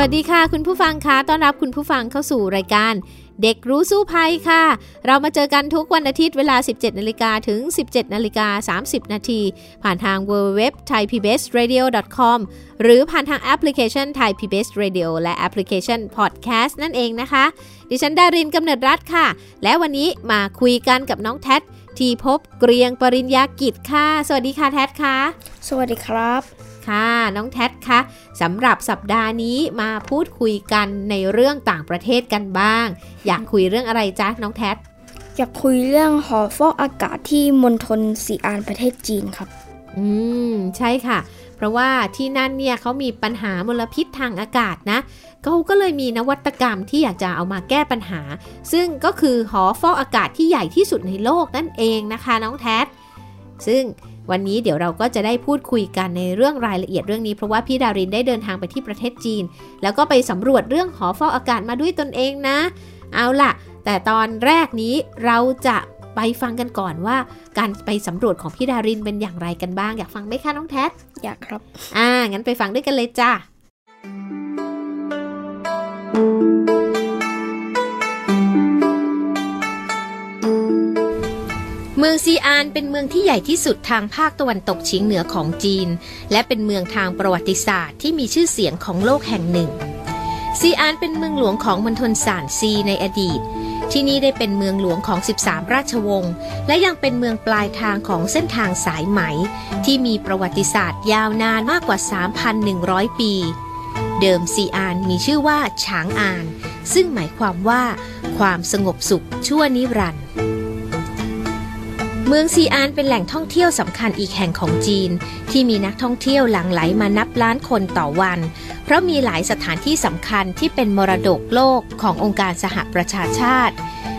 วัสดีค่ะ คุณผู้ฟังคะต้อนรับคุณผู้ฟังเข้าสู่รายการ เด็กรู้สู้ภัยค่ะ เรามาเจอกันทุกวันอาทิตย์เวลา 17นาฬิกาถึง 17นาฬิกา30 นาทีผ่านทาง www thai pbs radio com หรือผ่านทางแอปพลิเคชัน Thai PBS Radio และแอปพลิเคชัน Podcast นั่นเองนะคะ ดิฉันดารินกำเนิดรัฐค่ะ และวันนี้มาคุยกันกับน้องแท็ที่พบเกรียงปริญญากิจค่ะ สวัสดีค่ะแท็ค่ะ สวัสดีครับ ค่ะ น้องแท็คะสำหรับสัปดาห์นี้มาพูดคุยกันในเรื่องต่างประเทศกันบ้าง อยากคุยเรื่องอะไรจ๊ะน้องแท็อยากคุยเรื่องหอฟอกอากาศที่มณฑลซีอานประเทศจีนครับ อืม ใช่ค่ะ เพราะว่าที่นั่นเนี่ยเขามีปัญหามลพิษทางอากาศนะเขาก็เลยมีนวัตกรรมที่อยากจะเอามาแก้ปัญหา ซึ่งก็คือหอฟอกอากาศที่ใหญ่ที่สุดในโลกนั่นเองนะคะ น้องแท็ ซึ่งวันนี้เดี๋ยวเราก็จะได้พูดคุยกันในเรื่องรายละเอียดเรื่องนี้ เพราะว่าพี่ดารินได้เดินทางไปที่ประเทศจีน แล้วก็ไปสำรวจเรื่องหอฟอกอากาศมาด้วยตนเองนะ เอาล่ะ แต่ตอนแรกนี้เราจะไปฟังกันก่อนว่า การไปสำรวจของพี่ดารินเป็นอย่างไรกันบ้าง อยากฟังไหมคะน้องแท็อยากครับ อ่างั้นไปฟังด้วยกันเลยจ้า เมืองซีอานเป็นเมืองที่ใหญ่ที่สุดทางภาคตะวันตกเฉียงเหนือของจีน และเป็นเมืองทางประวัติศาสตร์ที่มีชื่อเสียงของโลกแห่งหนึ่ง ซีอานเป็นเมืองหลวงของมณฑลซานซีในอดีต ที่นี่ได้เป็นเมืองหลวงของ 13 ราชวงศ์และยังเป็นเมืองปลายทางของเส้นทางสายไหม ที่มีประวัติศาสตร์ยาวนานมากกว่า 3,100 ปี เดิมซีอานมีชื่อว่าฉางอาน ซึ่งหมายความว่า ความสงบสุขชั่วนิรันดร์ เมืองซีอานเป็นแหล่งท่องเที่ยวสำคัญอีกแห่งของจีน ที่มีนักท่องเที่ยวหลั่งไหลมานับล้านคนต่อวัน เพราะมีหลายสถานที่สำคัญที่เป็นมรดกโลกขององค์การสหประชาชาติ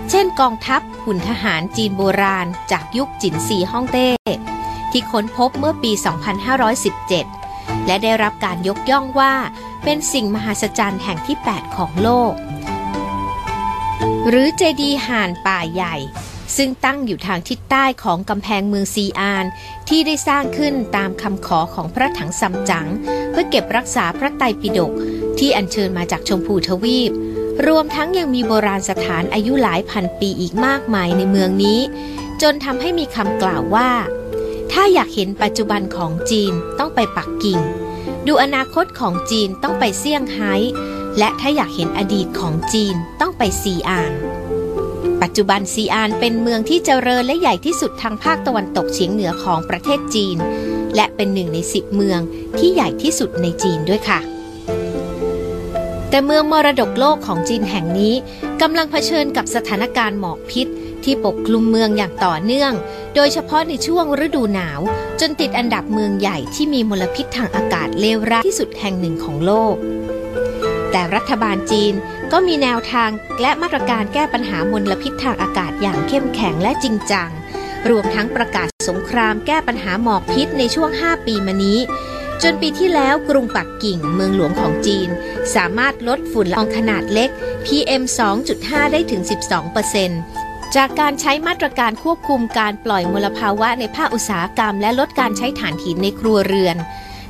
เช่นกองทัพหุ่นทหารจีนโบราณ จากยุคจินซีฮ่องเต้ ที่ค้นพบเมื่อปี 2517 และได้รับการยกย่องว่า เป็นสิ่งมหัศจรรย์แห่งที่ 8 ของโลก หรือเจดีย์ห่านป่าใหญ่ ซึ่งตั้งอยู่ทางทิศใต้ของกำแพงเมืองซีอาน ที่ได้สร้างขึ้นตามคำขอของพระถังซัมจั๋งเพื่อเก็บรักษาพระไตรปิฎกที่อัญเชิญมาจากชมพูทวีป รวมทั้งยังมีโบราณสถานอายุหลายพันปีอีกมากมายในเมืองนี้ จนทำให้มีคำกล่าวว่า ถ้าอยากเห็นปัจจุบันของจีนต้องไปปักกิ่ง ดูอนาคตของจีนต้องไปเซี่ยงไฮ้และถ้าอยากเห็นอดีตของจีนต้องไปซีอาน ปัจจุบันซีอานเป็นเมืองที่เจริญและใหญ่ที่สุดทางภาคตะวันตกเฉียงเหนือของประเทศจีน และเป็นหนึ่งในสิบเมืองที่ใหญ่ที่สุดในจีนด้วยค่ะ แต่เมืองมรดกโลกของจีนแห่งนี้กำลังเผชิญกับสถานการณ์หมอกพิษ ที่ปกคลุมเมืองอย่างต่อเนื่อง โดยเฉพาะในช่วงฤดูหนาว จนติดอันดับเมืองใหญ่ที่มีมลพิษทางอากาศเลวร้ายที่สุดแห่งหนึ่งของโลก แต่รัฐบาลจีนก็มีแนวทางและมาตรการแก้ปัญหามลพิษทางอากาศอย่างเข้มแข็งและจริงจัง รวมทั้งประกาศสงครามแก้ปัญหาหมอกพิษในช่วง 5 ปีมานี้ จนปีที่แล้วกรุงปักกิ่งเมืองหลวงของจีน สามารถลดฝุ่นละอองขนาดเล็ก PM 2.5 ได้ถึง 12%จากการใช้มาตรการควบคุมการปล่อยมลภาวะในภาคอุตสาหกรรม และลดการใช้ถ่านหินในครัวเรือน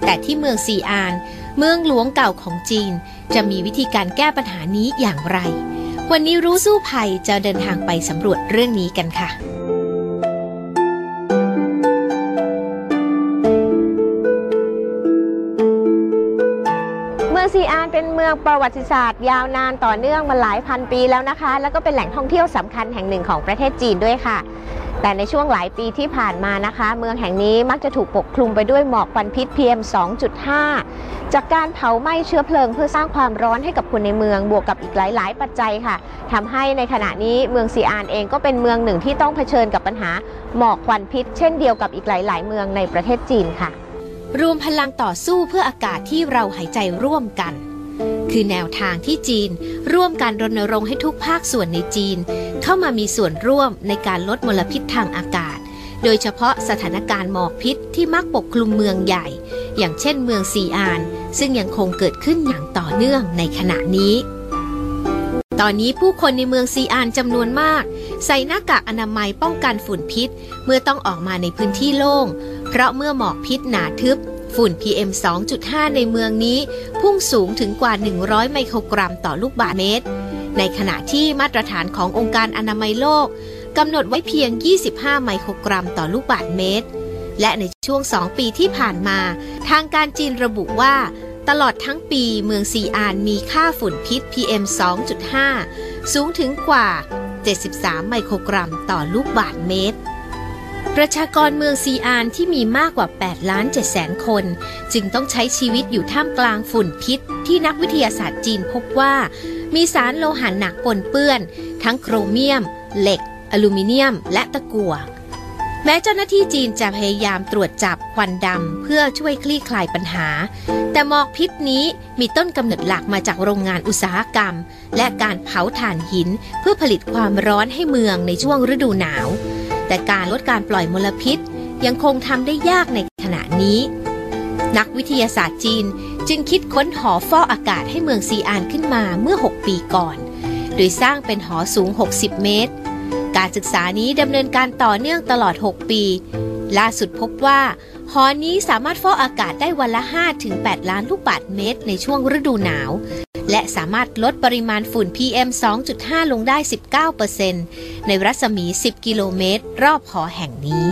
แต่ที่เมืองซีอาน เมืองหลวงเก่าของจีน จะมีวิธีการแก้ปัญหานี้อย่างไร วันนี้รู้สู้ภัยจะเดินทางไปสำรวจเรื่องนี้กันค่ะเมืองซีอานเป็นเมืองประวัติศาสตร์ยาวนานต่อเนื่องมาหลายพันปีแล้วนะคะ แล้วก็เป็นแหล่งท่องเที่ยวสำคัญแห่งหนึ่งของประเทศจีนด้วยค่ะ แต่ในช่วงหลายปีที่ผ่านมานะคะ เมืองแห่งนี้มักจะถูกปกคลุมไปด้วยหมอกควันพิษ PM 2.5 จากการเผาไหม้เชื้อเพลิงเพื่อสร้างความร้อนให้กับคนในเมืองบวกกับอีกหลาย ๆ ปัจจัยค่ะทำให้ในขณะนี้เมืองซีอานเองก็เป็นเมืองหนึ่งที่ต้องเผชิญกับปัญหาหมอกควันพิษ เช่นเดียวกับอีกหลาย ๆ เมืองในประเทศจีนค่ะ รวมพลังต่อสู้เพื่ออากาศที่เราหายใจร่วมกัน คือแนวทางที่จีน ร่วมการรณรงค์ให้ทุกภาคส่วนในจีน เข้ามามีส่วนร่วมในการลดมลพิษทางอากาศ โดยเฉพาะสถานการณ์หมอกพิษที่มักปกคลุมเมืองใหญ่ อย่างเช่นเมืองซีอาน ซึ่งยังคงเกิดขึ้นอย่างต่อเนื่องในขณะนี้ ตอนนี้ผู้คนในเมืองซีอานจำนวนมาก ใส่หน้ากากอนามัยป้องกันฝุ่นพิษ เมื่อต้องออกมาในพื้นที่โล่ง เพราะเมื่อหมอกพิษหนาทึบ ฝุ่น PM 2.5 ในเมืองนี้ พุ่งสูงถึงกว่า 100 ไมโครกรัมต่อลูกบาศก์เมตร ในขณะที่มาตรฐานขององค์การอนามัยโลกกำหนดไว้เพียง 25 ไมโครกรัมต่อลูกบาศก์เมตร และในช่วง 2 ปีที่ผ่านมา ทางการจีนระบุว่า ตลอดทั้งปีเมืองซีอานมีค่าฝุ่นพิษ PM 2.5 สูงถึงกว่า 73 ไมโครกรัมต่อลูกบาศก์เมตร ประชากรเมืองซีอานที่มีมากกว่า 8 ล้าน7แสนคน จึงต้องใช้ชีวิตอยู่ท่ามกลางฝุ่นพิษ ที่นักวิทยาศาสตร์จีนพบว่า มีสารโลหะหนักปนเปื้อน ทั้งโครเมียม เหล็ก อลูมิเนียม และตะกั่วแม้เจ้าหน้าที่จีนจะพยายามตรวจจับควันดำเพื่อช่วยคลี่คลายปัญหา แต่หมอกพิษนี้มีต้นกำเนิดหลักมาจากโรงงานอุตสาหกรรม และการเผาถ่านหินเพื่อผลิตความร้อนให้เมืองในช่วงฤดูหนาว แต่การลดการปล่อยมลพิษ ยังคงทำได้ยากในขณะนี้ นักวิทยาศาสตร์จีนจึงคิดค้นหอฟอกอากาศให้เมืองซีอานขึ้นมาเมื่อ 6 ปีก่อน โดยสร้างเป็นหอสูง 60 เมตร การศึกษานี้ดำเนินการต่อเนื่องตลอด 6 ปี ล่าสุดพบว่าหอนี้สามารถฟอกอากาศได้วันละ 5-8 ล้านลูกบาศก์เมตรในช่วงฤดูหนาว และสามารถลดปริมาณฝุ่น PM 2.5 ลงได้ 19%ในรัศมี 10 กิโลเมตร รอบหอแห่งนี้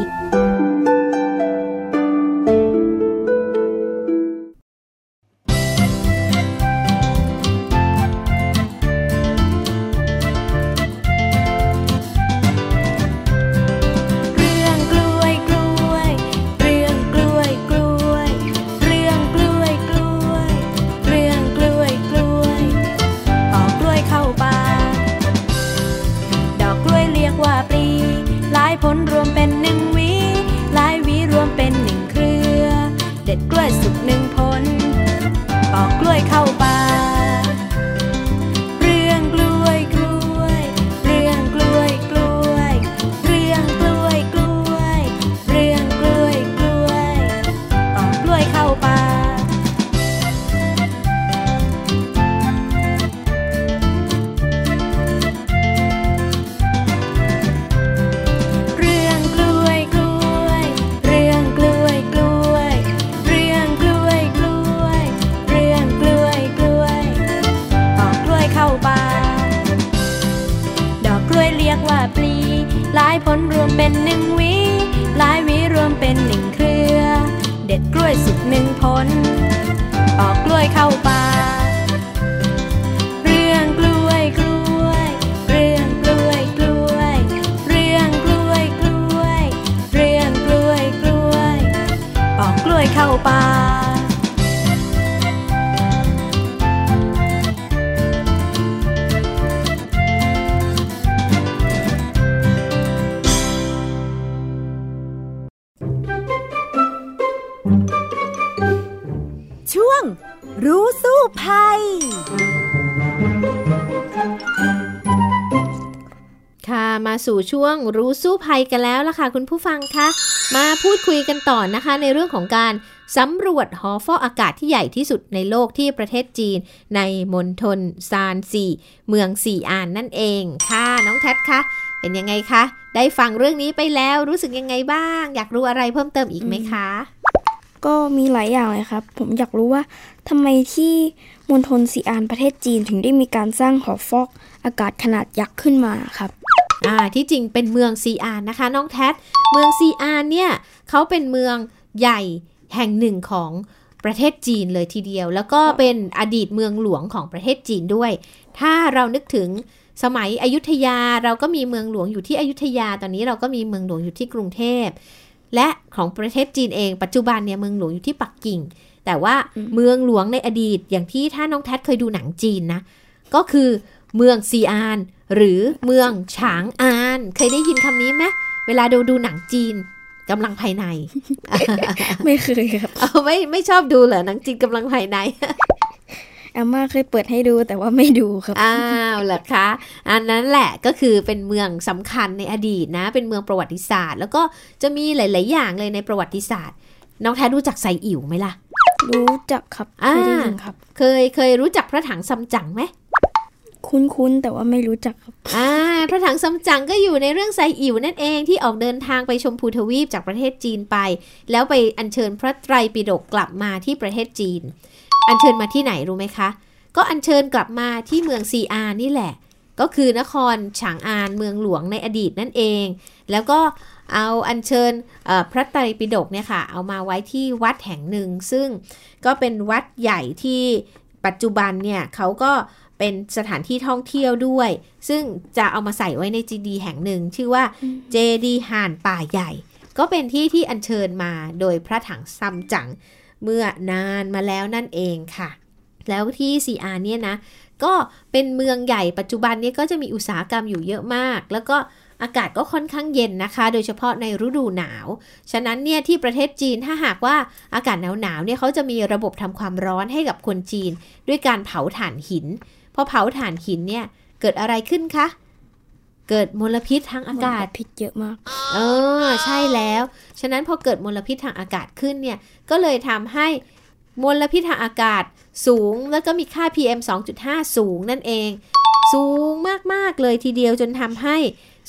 สู่ช่วงรู้สู้ภัยกันแล้วล่ะค่ะคุณผู้ฟังคะมาพูดคุยกันต่อนะคะ ในเรื่องของการสำรวจหอฟอกอากาศที่ใหญ่ที่สุดในโลกที่ประเทศจีน ในมณฑลซานซีเมืองซีอานนั่นเองค่ะน้องแท็คะเป็นยังไงคะ ได้ฟังเรื่องนี้ไปแล้วรู้สึกยังไงบ้าง อยากรู้อะไรเพิ่มเติมอีกไหมคะ ก็มีหลายอย่างเลยครับ ผมอยากรู้ว่าทำไมที่มณฑลซีอานประเทศจีนถึงได้มีการสร้างหอฟอกอากาศขนาดยักษ์ขึ้นมาครับ อ่าที่จริงเป็นเมืองซีอานนะคะน้องแท็เมืองซีอานเนี่ยเขาเป็นเมืองใหญ่แห่งหนึ่งของประเทศจีนเลยทีเดียว แล้วก็เป็นอดีตเมืองหลวงของประเทศจีนด้วย ถ้าเรานึกถึงสมัยอยุธยาเราก็มีเมืองหลวงอยู่ที่อยุธยา ตอนนี้เราก็มีเมืองหลวงอยู่ที่กรุงเทพ และของประเทศจีนเอง ปัจจุบันเนี่ยเมืองหลวงอยู่ที่ปักกิ่ง แต่ว่าเมืองหลวงในอดีตอย่างที่ถ้าน้องแท็เคยดูหนังจีนนะ ก็คือเมืองซีอาน หรือเมืองฉางอาน เคยได้ยินคำนี้ไหมเวลาดูดูหนังจีนกำลังภายใน ไม่เคยครับเอาไม่ไม่ชอบดูเหรอหนังจีนกำลังภายในอาม่าเคยเปิดให้ดูแต่ว่าไม่ดูครับ อ้าวเหรอคะ อันนั้นแหละก็คือเป็นเมืองสำคัญในอดีตนะ เป็นเมืองประวัติศาสตร์ แล้วก็จะมีหลาย ๆ อย่างเลยในประวัติศาสตร์ น้องแท้รู้จักไซอิ๋วไหมล่ะ รู้จักครับ เคอ่ายได้ยินครับ เคยเคยรู้จักพระถังซัมจั๋งไหม คุ้นๆแต่ว่าไม่รู้จักครับอ่าพระถังซัมจั๋งก็อยู่ในเรื่องไซอิ๋วนั่นเองที่ออกเดินทางไปชมพูทวีปจากประเทศจีนไป แล้วไปอัญเชิญพระไตรปิฎกกลับมาที่ประเทศจีน อัญเชิญมาที่ไหนรู้ไหมคะ ก็อัญเชิญกลับมาที่เมืองซีอาร์นี่แหละ ก็คือนครฉางอานเมืองหลวงในอดีตนั่นเอง แล้วก็เอาอัญเชิญพระไตรปิฎกเนี่ยค่ะ เอามาไว้ที่วัดแห่งหนึ่ง ซึ่งก็เป็นวัดใหญ่ที่ปัจจุบันเนี่ยเขาก็ เป็นสถานที่ท่องเที่ยวด้วย ซึ่งจะเอามาใส่ไว้ในจีดีแห่งหนึ่ง ชื่อว่าเจดีห่านป่าใหญ่ ก็เป็นที่ที่อัญเชิญมาโดยพระถังซัมจั๋งเมื่อนานมาแล้วนั่นเองค่ะ แล้วที่ซีอาร์เนี่ยนะ ก็เป็นเมืองใหญ่ปัจจุบันนี้ก็จะมีอุตสาหกรรมอยู่เยอะมาก แล้วก็อากาศก็ค่อนข้างเย็นนะคะ โดยเฉพาะในฤดูหนาว ฉะนั้นเนี่ยที่ประเทศจีนถ้าหากว่าอากาศหนาวๆเนี่ยเขาจะมีระบบทำความร้อนให้กับคนจีน ด้วยการเผาถ่านหิน พอเผาถ่านหินเนี่ย เกิดอะไรขึ้นคะ เกิดมลพิษทางอากาศมลพิษเยอะมาก เออ ใช่แล้ว ฉะนั้นพอเกิดมลพิษทางอากาศขึ้นเนี่ย ก็เลยทำให้มลพิษทางอากาศสูงแล้วก็มีค่า PM 2.5 สูงนั่นเอง สูงมาก ๆ เลยทีเดียวจนทำให้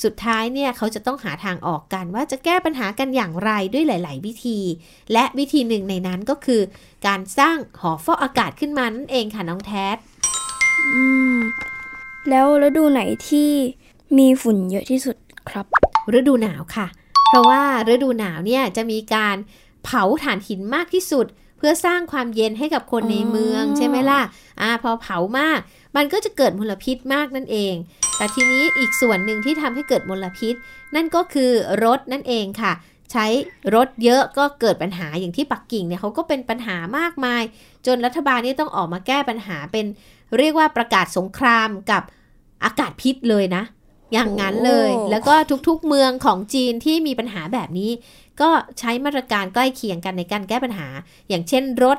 สุดท้ายเนี่ยเขาจะต้องหาทางออกกันว่าจะแก้ปัญหากันอย่างไรด้วยหลาย ๆ วิธี และวิธีหนึ่งในนั้นก็คือ การสร้างหอฟอกอากาศขึ้นมานั่นเองค่ะน้องแท้ อืม แล้วฤดูไหนที่มีฝุ่นเยอะที่สุดครับ ฤดูหนาวค่ะ เพราะว่าฤดูหนาวเนี่ยจะมีการเผาถ่านหินมากที่สุด เพื่อสร้างความเย็นให้กับคนในเมืองอ๋อใช่ไหมล่ะ อ่า พอเผามาก มันก็จะเกิดมลพิษมากนั่นเอง แต่ทีนี้อีกส่วนหนึ่งที่ทำให้เกิดมลพิษ นั่นก็คือรถนั่นเองค่ะใช้รถเยอะก็เกิดปัญหาอย่างที่ปักกิ่งเนี่ยเขาก็เป็นปัญหามากมาย จนรัฐบาลนี่ต้องออกมาแก้ปัญหาเป็น เรียกว่าประกาศสงครามกับอากาศพิษเลยนะ อย่างนั้นเลยโอ้แล้วก็ทุกๆเมืองของจีนที่มีปัญหาแบบนี้ ก็ใช้มาตรการใกล้เคียงกันในการแก้ปัญหา อย่างเช่นรถ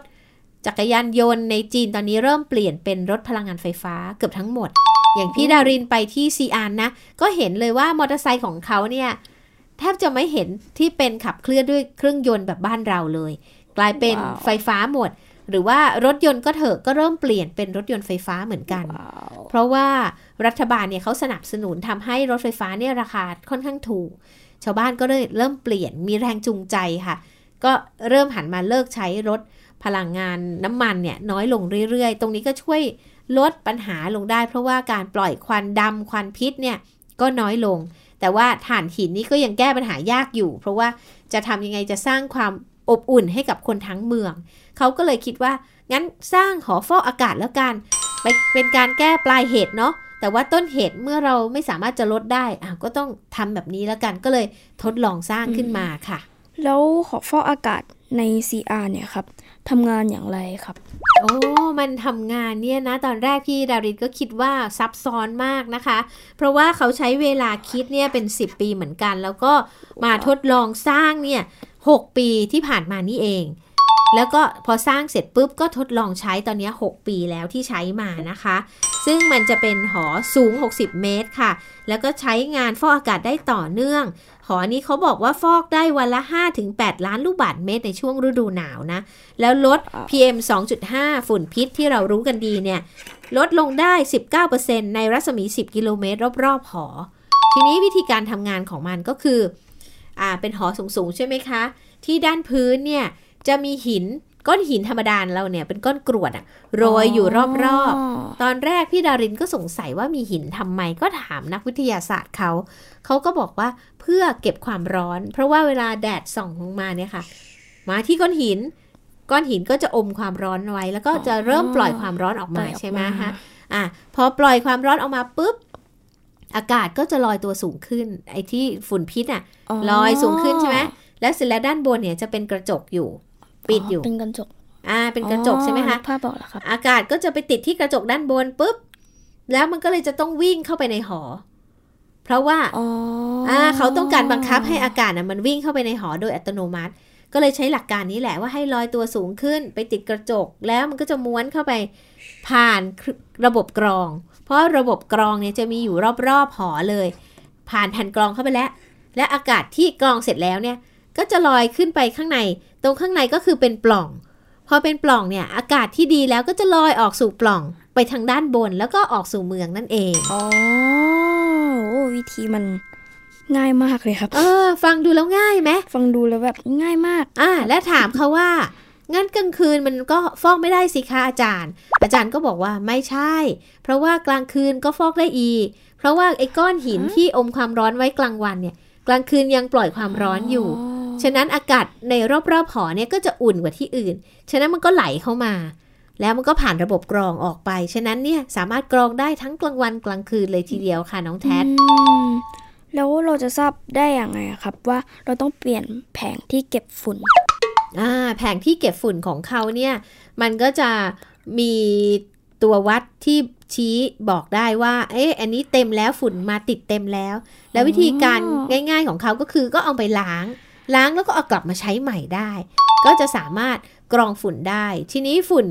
จักรยานยนต์ในจีนตอนนี้เริ่มเปลี่ยนเป็นรถพลังงานไฟฟ้าเกือบทั้งหมด อย่างพี่ดารินไปที่ซีอานนะ ก็เห็นเลยว่ามอเตอร์ไซค์ของเขาเนี่ยแทบจะไม่เห็นที่เป็นขับเคลื่อนด้วยเครื่องยนต์แบบบ้านเราเลย กลายเป็นว้าวไฟฟ้าหมด หรือว่ารถยนต์ก็เถอะก็เริ่มเปลี่ยนเป็นรถยนต์ไฟฟ้าเหมือนกันว้าวเพราะว่ารัฐบาลเนี่ยเขาสนับสนุนทำให้รถไฟฟ้าเนี่ยราคาค่อนข้างถูก ชาวบ้านก็เลยเริ่มเปลี่ยนมีแรงจูงใจค่ะ ก็เริ่มหันมาเลิกใช้รถพลังงานน้ำมันเนี่ยน้อยลงเรื่อยๆ ตรงนี้ก็ช่วยลดปัญหาลงได้ เพราะว่าการปล่อยควันดำควันพิษเนี่ยก็น้อยลง แต่ว่าถ่านหินนี่ก็ยังแก้ปัญหายากอยู่ เพราะว่าจะทำยังไงจะสร้างความ อบอุ่นให้กับคนทั้งเมือง เขาก็เลยคิดว่า งั้นสร้างหอฟอกอากาศแล้วกันไปเป็นการแก้ปลายเหตุเนาะแต่ว่าต้นเหตุเมื่อเราไม่สามารถจะลดได้อะก็ต้องทำแบบนี้แล้วกันก็เลยทดลองสร้างขึ้นมาค่ะ แล้วหอฟอกอากาศใน CR เนี่ยครับทำงานอย่างไรครับ โอ้ มันทำงานเนี่ยนะ ตอนแรกพี่ดารินก็คิดว่าซับซ้อนมากนะคะ เพราะว่าเขาใช้เวลาคิดเนี่ยเป็น 10 ปีเหมือนกัน แล้วก็มาทดลองสร้างเนี่ย 6 ปีที่ผ่านมานี่เอง แล้วก็พอสร้างเสร็จปุ๊บก็ทดลองใช้ตอนเนี้ย6ปีแล้วที่ใช้มานะคะ ซึ่งมันจะเป็นหอสูง 60 เมตรค่ะ แล้วก็ใช้งานฟอกอากาศได้ต่อเนื่อง หอนี้เขาบอกว่าฟอกได้วันละ 5-8 ล้านลูกบาศก์เมตรในช่วงฤดูหนาวนะ แล้วลด PM 2.5 ฝุ่นพิษที่เรารู้กันดีเนี่ย ลดลงได้ 19%ในรัศมี 10 กิโลเมตรรอบๆหอ ทีนี้วิธีการทำงานของมันก็คือ อ่าเป็นหอสูงๆใช่ไหมคะ ที่ด้านพื้นเนี่ยจะมีหินก้อนหินธรรมดาเราเนี่ยเป็นก้อนกรวดอะโรยอยู่รอบๆ ตอนแรกพี่ดารินก็สงสัยว่ามีหินทำไมก็ถามนักวิทยาศาสตร์เขาเขาก็บอกว่าเพื่อเก็บความร้อน เพราะว่าเวลาแดดส่องลงมาเนี่ยค่ะ มาที่ก้อนหิน ก้อนหินก็จะอมความร้อนไว้ แล้วก็จะเริ่มปล่อยความร้อนออกปล่มาอยออกใช่ไหมมาฮะอะพอปล่อยความร้อนออกมาปุ๊บ อากาศก็จะลอยตัวสูงขึ้น ไอ้ที่ฝุ่นพิษอะลอยสูงขึ้นใช่ไหมแล้วเสร็จแล้วด้านบนเนี่ยจะเป็นกระจกอยู่ ปิดอยู่เป็นกระจกอ่าเป็นกระจกใช่ไหมคะนึกภาพบอกแล้วครับอากาศก็จะไปติดที่กระจกด้านบนปุ๊บแล้วมันก็เลยจะต้องวิ่งเข้าไปในหอ เพราะว่าอ๋ออ่าเขาต้องการบังคับให้อากาศน่ะมันวิ่งเข้าไปในหอโดยอัตโนมัติ ก็เลยใช้หลักการนี้แหละว่าให้ลอยตัวสูงขึ้น ไปติดกระจก แล้วมันก็จะม้วนเข้าไปผ่านระบบกรองเพ ราะระบบกรองเนี่ยจะมีอยู่รอบๆหอเลย ผ่านแผ่นกรองเข้าไปแล้ว และอากาศที่กรองเสร็จแล้วเนี่ยก็จะลอยขึ้นไปข้างใน ตรงข้างในก็คือเป็นปล่อง พอเป็นปล่องเนี่ยอากาศที่ดีแล้วก็จะลอยออกสู่ปล่องไปทางด้านบนแล้วก็ออกสู่เมืองนั่นเองอ๋อโอ้วิธีมันง่ายมากเลยครับ เออ ฟังดูแล้วง่ายไหม ฟังดูแล้วแบบง่ายมาก อ่า และถามเขาว่า งั้นกลางคืนมันก็ฟอกไม่ได้สิคะอาจารย์ อาจารย์ก็บอกว่าไม่ใช่ เพราะว่ากลางคืนก็ฟอกได้อีก เพราะว่าไอ้ก้อนหินที่อมความร้อนไว้กลางวันเนี่ย กลางคืนยังปล่อยความร้อนอยู่ ฉะนั้นอากาศในรอบๆหอเนี่ยก็จะอุ่นกว่าที่อื่น ฉะนั้นมันก็ไหลเข้ามา แล้วมันก็ผ่านระบบกรองออกไป ฉะนั้นเนี่ยสามารถกรองได้ทั้งกลางวันกลางคืนเลยทีเดียวค่ะน้องแท็อืมแล้วเราจะทราบได้อย่างไงอะครับว่าเราต้องเปลี่ยนแผงที่เก็บฝุ่นอ่า แผงที่เก็บฝุ่นของเขาเนี่ยมันก็จะมีตัววัดที่ชี้บอกได้ว่า เอ๊ะ อันนี้เต็มแล้วฝุ่นมาติดเต็มแล้ว แล้ววิธีการง่าย ๆของเขาก็คือก็เอาไปล้าง ล้างแล้วก็เอากลับมาใช้ใหม่ได้ ก็จะสามารถกรองฝุ่นได้ ทีนี้ฝุ่น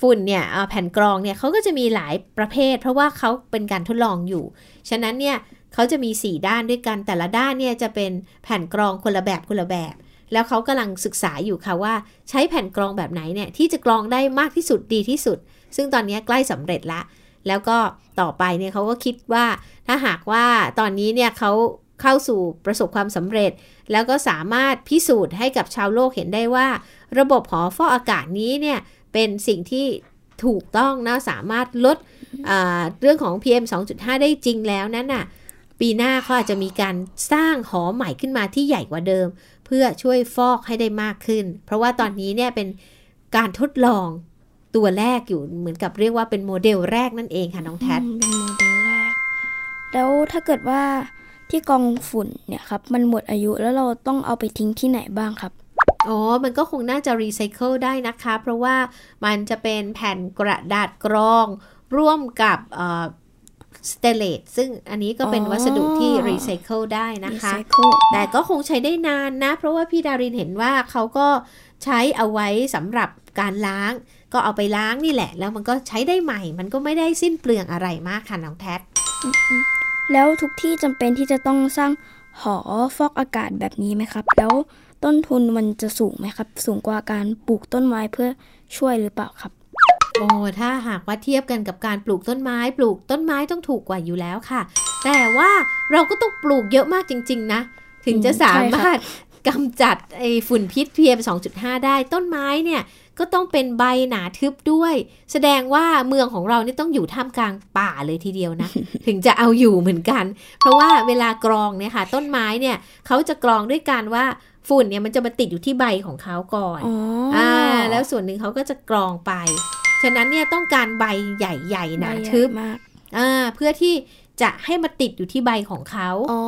ฝุ่นเนี่ยแผ่นกรองเนี่ยเขาก็จะมีหลายประเภท เพราะว่าเขาเป็นการทดลองอยู่ ฉะนั้นเนี่ยเขาจะมี 4 ด้านด้วยกันแต่ละด้านเนี่ยจะเป็นแผ่นกรองคนละแบบคนละแบบ แล้วเขากำลังศึกษาอยู่ค่ะว่า ใช้แผ่นกรองแบบไหนเนี่ยที่จะกรองได้มากที่สุดดีที่สุด ซึ่งตอนนี้ใกล้สำเร็จละ แล้วก็ต่อไปเนี่ยเขาก็คิดว่าถ้าหากว่าตอนนี้เนี่ยเขาเข้าสู่ประสบความสำเร็จ แล้วก็สามารถพิสูจน์ให้กับชาวโลกเห็นได้ว่า ระบบหอฟอกอากาศนี้เนี่ยเป็นสิ่งที่ถูกต้องนะสามารถลดเรื่องของ PM 2.5 ได้จริงแล้วนั้นน่ะปีหน้าเขาอาจจะมีการสร้างหอใหม่ขึ้นมาที่ใหญ่กว่าเดิม เพื่อช่วยฟอกให้ได้มากขึ้น เพราะว่าตอนนี้เนี่ยเป็นการทดลองตัวแรกอยู่เหมือนกับเรียกว่าเป็นโมเดลแรกนั่นเองค่ะน้องแท็อืมเป็นโมเดลแรก แล้วถ้าเกิดว่าที่กองฝุ่นเนี่ยครับมันหมดอายุแล้วเราต้องเอาไปทิ้งที่ไหนบ้างครับอ๋อ มันก็คงน่าจะรีไซเคิลได้นะคะ เพราะว่ามันจะเป็นแผ่นกระดาษกรองร่วมกับ สเตนเลสซึ่งอันนี้ก็เป็นอ๋อวัสดุที่รีไซเคิลได้นะคะ Recycle แต่ก็คงใช้ได้นานนะ เพราะว่าพี่ดารินเห็นว่าเขาก็ใช้เอาไว้สำหรับการล้าง ก็เอาไปล้างนี่แหละ แล้วมันก็ใช้ได้ใหม่ มันก็ไม่ได้สิ้นเปลืองอะไรมากค่ะน้องแท็แล้วทุกที่จำเป็นที่จะต้องสร้างหอฟอกอากาศแบบนี้ไหมครับ แล้วต้นทุนมันจะสูงไหมครับ สูงกว่าการปลูกต้นไม้เพื่อช่วยหรือเปล่าครับ โอ้ถ้าหากว่าเทียบกันกับการปลูกต้นไม้ ปลูกต้นไม้ต้องถูกกว่าอยู่แล้วค่ะ แต่ว่าเราก็ต้องปลูกเยอะมากจริง ๆ นะ ถึงจะอืมสาใช่ครับมารถกำจัดไอ้ฝุ่นพิษ PM 2.5 ได้ต้นไม้เนี่ยก็ต้องเป็นใบหนาทึบด้วย แสดงว่าเมืองของเรานี่ต้องอยู่ท่ามกลางป่าเลยทีเดียวนะ ถึงจะเอาอยู่เหมือนกัน เพราะว่าเวลากรองเนี่ยค่ะ ต้นไม้เนี่ยเขาจะกรองด้วยการว่าฝุ่นเนี่ยมันจะมาติดอยู่ที่ใบของเขาก่อนอ๋อออ่าแล้วส่วนหนึ่งเขาก็จะกรองไป ฉะนั้นเนี่ยต้องการใบใหญ่ๆหนาใบใหญ่ทึบมากอ่าเพื่อที่จะให้มาติดอยู่ที่ใบของเขาอ๋อ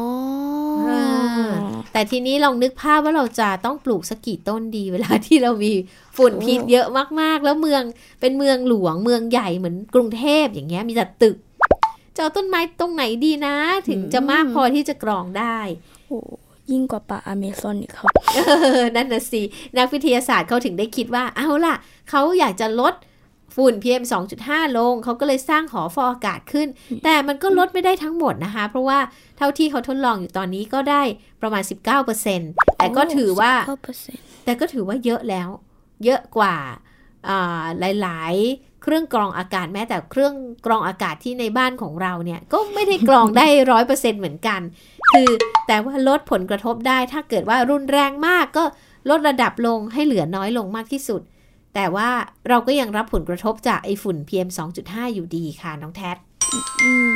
อ่าแต่ทีนี้ลองนึกภาพว่าเราจะต้องปลูกสักกี่ต้นดีเวลาที่เรามีฝุ่นพิษเยอะมากๆ แล้วเมืองเป็นเมืองหลวงเมืองใหญ่เหมือนกรุงเทพอย่างเงี้ยมีแต่ตึกจะเอาต้นไม้ตรงไหนดีนะ ถึงจะมากพอที่จะกรองได้โอ้ยิ่งกว่าป่าอเมซอนอีกครับเออนั่นน่ะสิ นักวิทยาศาสตร์เขาถึงได้คิดว่าเอาล่ะ เขาอยากจะลด ฝุ่น PM 2.5 ลง เขาก็เลยสร้างหอฟอกอากาศขึ้น แต่มันก็ลดไม่ได้ทั้งหมดนะคะ เพราะว่าเท่าที่เขาทดลองอยู่ตอนนี้ก็ได้ประมาณ 19%แต่ก็ถือว่า9%แต่ก็ถือว่าเยอะแล้ว เยอะกว่าอ่าหลายๆ เครื่องกรองอากาศแม้แต่เครื่องกรองอากาศที่ในบ้านของเราเนี่ย ก็ไม่ได้กรองได้ร้อยเปอร์เซ็นเหมือนกัน คือแต่ว่าลดผลกระทบได้ถ้าเกิดว่ารุนแรงมากก็ลดระดับลงให้เหลือน้อยลงมากที่สุด แต่ว่าเราก็ยังรับผลกระทบจากไอฝุ่น PM 2.5 อยู่ดีค่ะน้องแท็อืม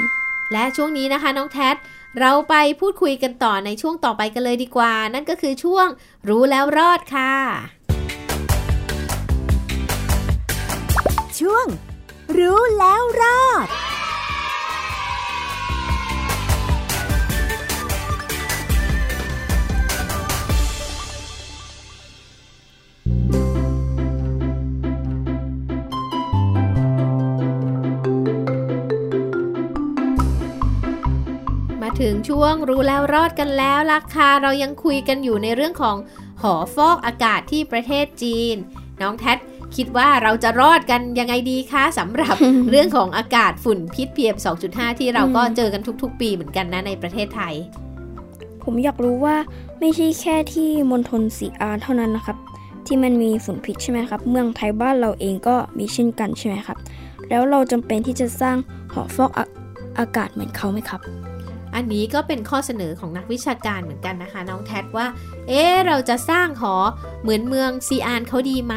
และช่วงนี้นะคะน้องแท็เราไปพูดคุยกันต่อในช่วงต่อไปกันเลยดีกว่า นั่นก็คือช่วงรู้แล้วรอดค่ะ ช่วง รู้แล้วรอด ถึงช่วงรู้แล้วรอดกันแล้วล่ะค่ะเรายังคุยกันอยู่ในเรื่องของหอฟอกอากาศที่ประเทศจีน น้องแท็คิดว่าเราจะรอดกันยังไงดีคะสำหรับเรื่องของอากาศฝุ่นพิษ PM 2.5 ที่เราก็เจอกันทุกๆ ปีเหมือนกันนะในประเทศไทย ผมอยากรู้ว่าไม่ใช่แค่ที่มณฑลสีอาเท่านั้นนะครับ ที่มันมีฝุ่นพิษใช่ไหมครับ เมืองไทยบ้านเราเองก็มีเช่นกันใช่ไหมครับ แล้วเราจำเป็นที่จะสร้างหอฟอกอากาศเหมือนเขาไหมครับ อันนี้ก็เป็นข้อเสนอของนักวิชาการเหมือนกันนะคะ น้องแท็ดว่า เอ๊เราจะสร้างหอเหมือนเมืองซีอานเขาดีไหม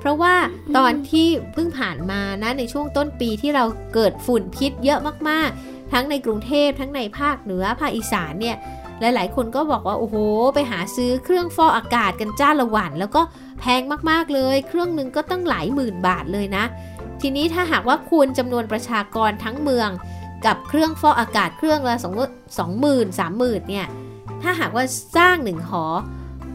เพราะว่าตอนที่เพิ่งผ่านมานะในช่วงต้นปีที่เราเกิดฝุ่นพิษเยอะมากๆ ทั้งในกรุงเทพทั้งในภาคเหนือภาคอีสานเนี่ยหลายๆ คนก็บอกว่า โอ้โห ไปหาซื้อเครื่องฟอกอากาศกันจ้าละหวัน แล้วก็แพงมากๆเลย เครื่องหนึ่งก็ตั้งหลายหมื่นบาทเลยนะ ทีนี้ถ้าหากว่าคูณจำนวนประชากรทั้งเมือง กับเครื่องฟอกอากาศเครื่องละสองสองหมื่นสามหมื่นเนี่ย ถ้าหากว่าสร้างหนึ่งหอ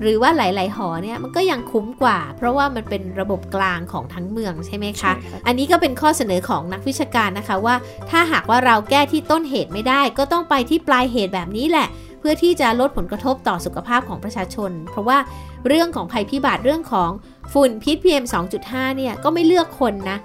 หรือว่าหลาย ๆ หอเนี่ยมันก็ยังคุ้มกว่า เพราะว่ามันเป็นระบบกลางของทั้งเมืองใช่ไหมคะ อันนี้ก็เป็นข้อเสนอของนักวิชาการนะคะว่า ถ้าหากว่าเราแก้ที่ต้นเหตุไม่ได้ ก็ต้องไปที่ปลายเหตุแบบนี้แหละ เพื่อที่จะลดผลกระทบต่อสุขภาพของประชาชน เพราะว่าเรื่องของภัยพิบัติเรื่องของฝุ่นพิษ PM 2.5เนี่ยก็ไม่เลือกคนนะ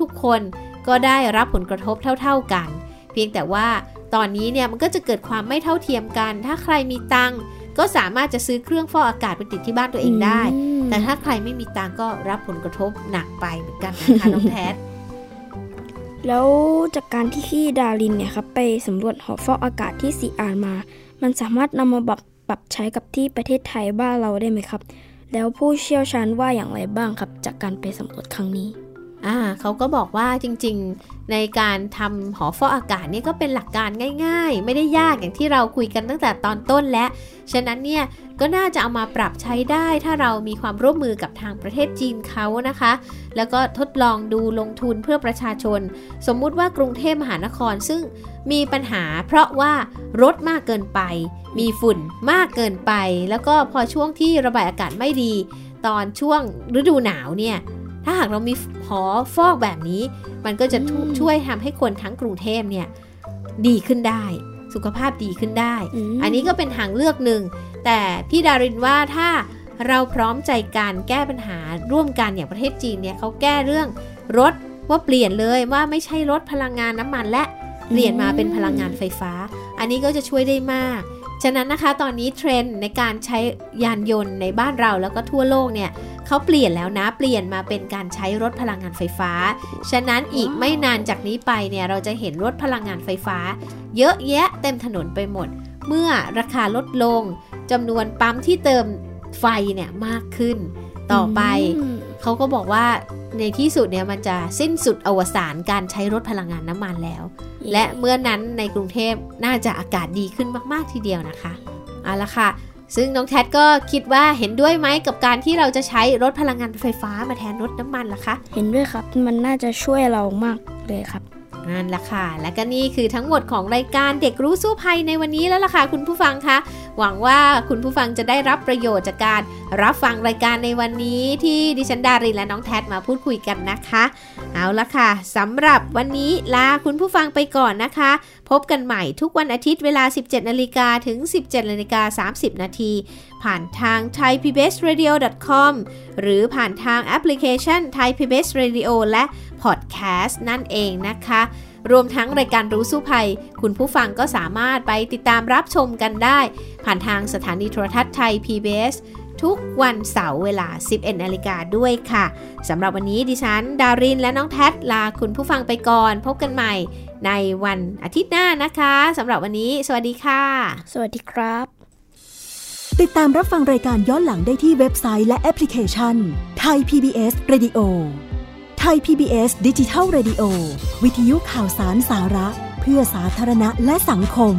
ทุกๆคนก็ได้รับผลกระทบเท่า ๆกันเพียงแต่ว่าตอนนี้เนี่ยมันก็จะเกิดความไม่เท่าเทียมกัน ถ้าใครมีตังก็สามารถจะซื้อเครื่องฟอกอากาศไปติดที่บ้านตัวเองได้ แต่ถ้าใครไม่มีตังก็รับผลกระทบหนักไปเหมือนกันนะคะน้องแพทแล้วจากการที่พี่ดารินเนี่ยครับไปสำรวจหอฟอกอากาศที่สีอานมา มันสามารถนำมาปรับปรับใช้กับที่ประเทศไทยบ้านเราได้ไหมครับ แล้วผู้เชี่ยวชาญว่าอย่างไรบ้างครับ จากการไปสำรวจครั้งนี้ อ่าเขาก็บอกว่าจริงๆในการทำหอฟอกอากาศนี่ก็เป็นหลักการง่าย ๆ ไม่ได้ยากอย่างที่เราคุยกันตั้งแต่ตอนต้นและ ฉะนั้นเนี่ยก็น่าจะเอามาปรับใช้ได้ ถ้าเรามีความร่วมมือกับทางประเทศจีนเขานะคะ แล้วก็ทดลองดูลงทุนเพื่อประชาชน สมมุติว่ากรุงเทพมหานครซึ่งมีปัญหาเพราะว่ารถมากเกินไป มีฝุ่นมากเกินไป แล้วก็พอช่วงที่ระบายอากาศไม่ดี ตอนช่วงฤดูหนาวเนี่ย ถ้าหากเรามีหอฟอกแบบนี้ มันก็จะช่วยทำให้คนทั้งกรุงเทพเนี่ยดีขึ้นได้ สุขภาพดีขึ้นได้ อันนี้ก็เป็นทางเลือกหนึ่ง แต่พี่ดารินว่าถ้าเราพร้อมใจกันแก้ปัญหาร่วมกันอย่างประเทศจีนเนี่ยเขาแก้เรื่องรถว่าเปลี่ยนเลยว่าไม่ใช่รถพลังงานน้ำมันและเปลี่ยนมาเป็นพลังงานไฟฟ้า อันนี้ก็จะช่วยได้มาก ฉะนั้นนะคะตอนนี้เทรนด์ในการใช้ยานยนต์ในบ้านเราแล้วก็ทั่วโลกเนี่ยเขาเปลี่ยนแล้วนะเปลี่ยนมาเป็นการใช้รถพลังงานไฟฟ้า ฉะนั้นอีกไม่นานจากนี้ไปเนี่ยเราจะเห็นรถพลังงานไฟฟ้า เยอะแยะเต็มถนนไปหมด เมื่อราคาลดลงจำนวนปั๊มที่เติมไฟเนี่ยมากขึ้น ต่อไป เขาก็บอกว่าในที่สุดเนี่ยมันจะสิ้นสุดอวสานการใช้รถพลังงานน้ำมันแล้ว และเมื่อนั้นในกรุงเทพน่าจะอากาศดีขึ้นมาก ๆ ทีเดียวนะคะเอาละค่ะ ซึ่งน้องแท็ก็คิดว่าเห็นด้วยไหมกับการที่เราจะใช้รถพลังงานไฟฟ้ามาแทนรถน้ำมันล่ะคะ เห็นด้วยครับ มันน่าจะช่วยเรามากเลยครับ นั่นแหละค่ะ และก็นี่คือทั้งหมดของรายการเด็กรู้สู้ภัยในวันนี้แล้วล่ะค่ะคุณผู้ฟังคะ หวังว่าคุณผู้ฟังจะได้รับประโยชน์จากการรับฟังรายการในวันนี้ที่ดิฉันดารินและน้องแท็มาพูดคุยกันนะคะ เอาละค่ะสำหรับวันนี้ลาคุณผู้ฟังไปก่อนนะคะ พบกันใหม่ทุกวันอาทิตย์เวลา 17 นาฬิกาถึง 17 นาฬิกา 30 นาที ผ่านทาง thaipbsradio.com หรือผ่านทางแอปพลิเคชัน Thai PBS Radio และพอดแคสต์นั่นเองนะคะ รวมทั้งรายการรู้สู้ภัย คุณผู้ฟังก็สามารถไปติดตามรับชมกันได้ ผ่านทางสถานีโทรทัศน์ไทย PBS ทุกวันเสาร์เวลา 11 นาฬิกาด้วยค่ะ สำหรับวันนี้ดิฉัน ดารินและน้องแท็ลาคุณผู้ฟังไปก่อน พบกันใหม่ ในวันอาทิตย์หน้านะคะสำหรับวันนี้ สวัสดีค่ะ สวัสดีครับ ติดตามรับฟังรายการย้อนหลังได้ที่เว็บไซต์และแอปพลิเคชันไทย PBS Radio ไทย PBS ดิจิทัล Radio วิทยุข่าวสารสาระ เพื่อสาธารณะและสังคม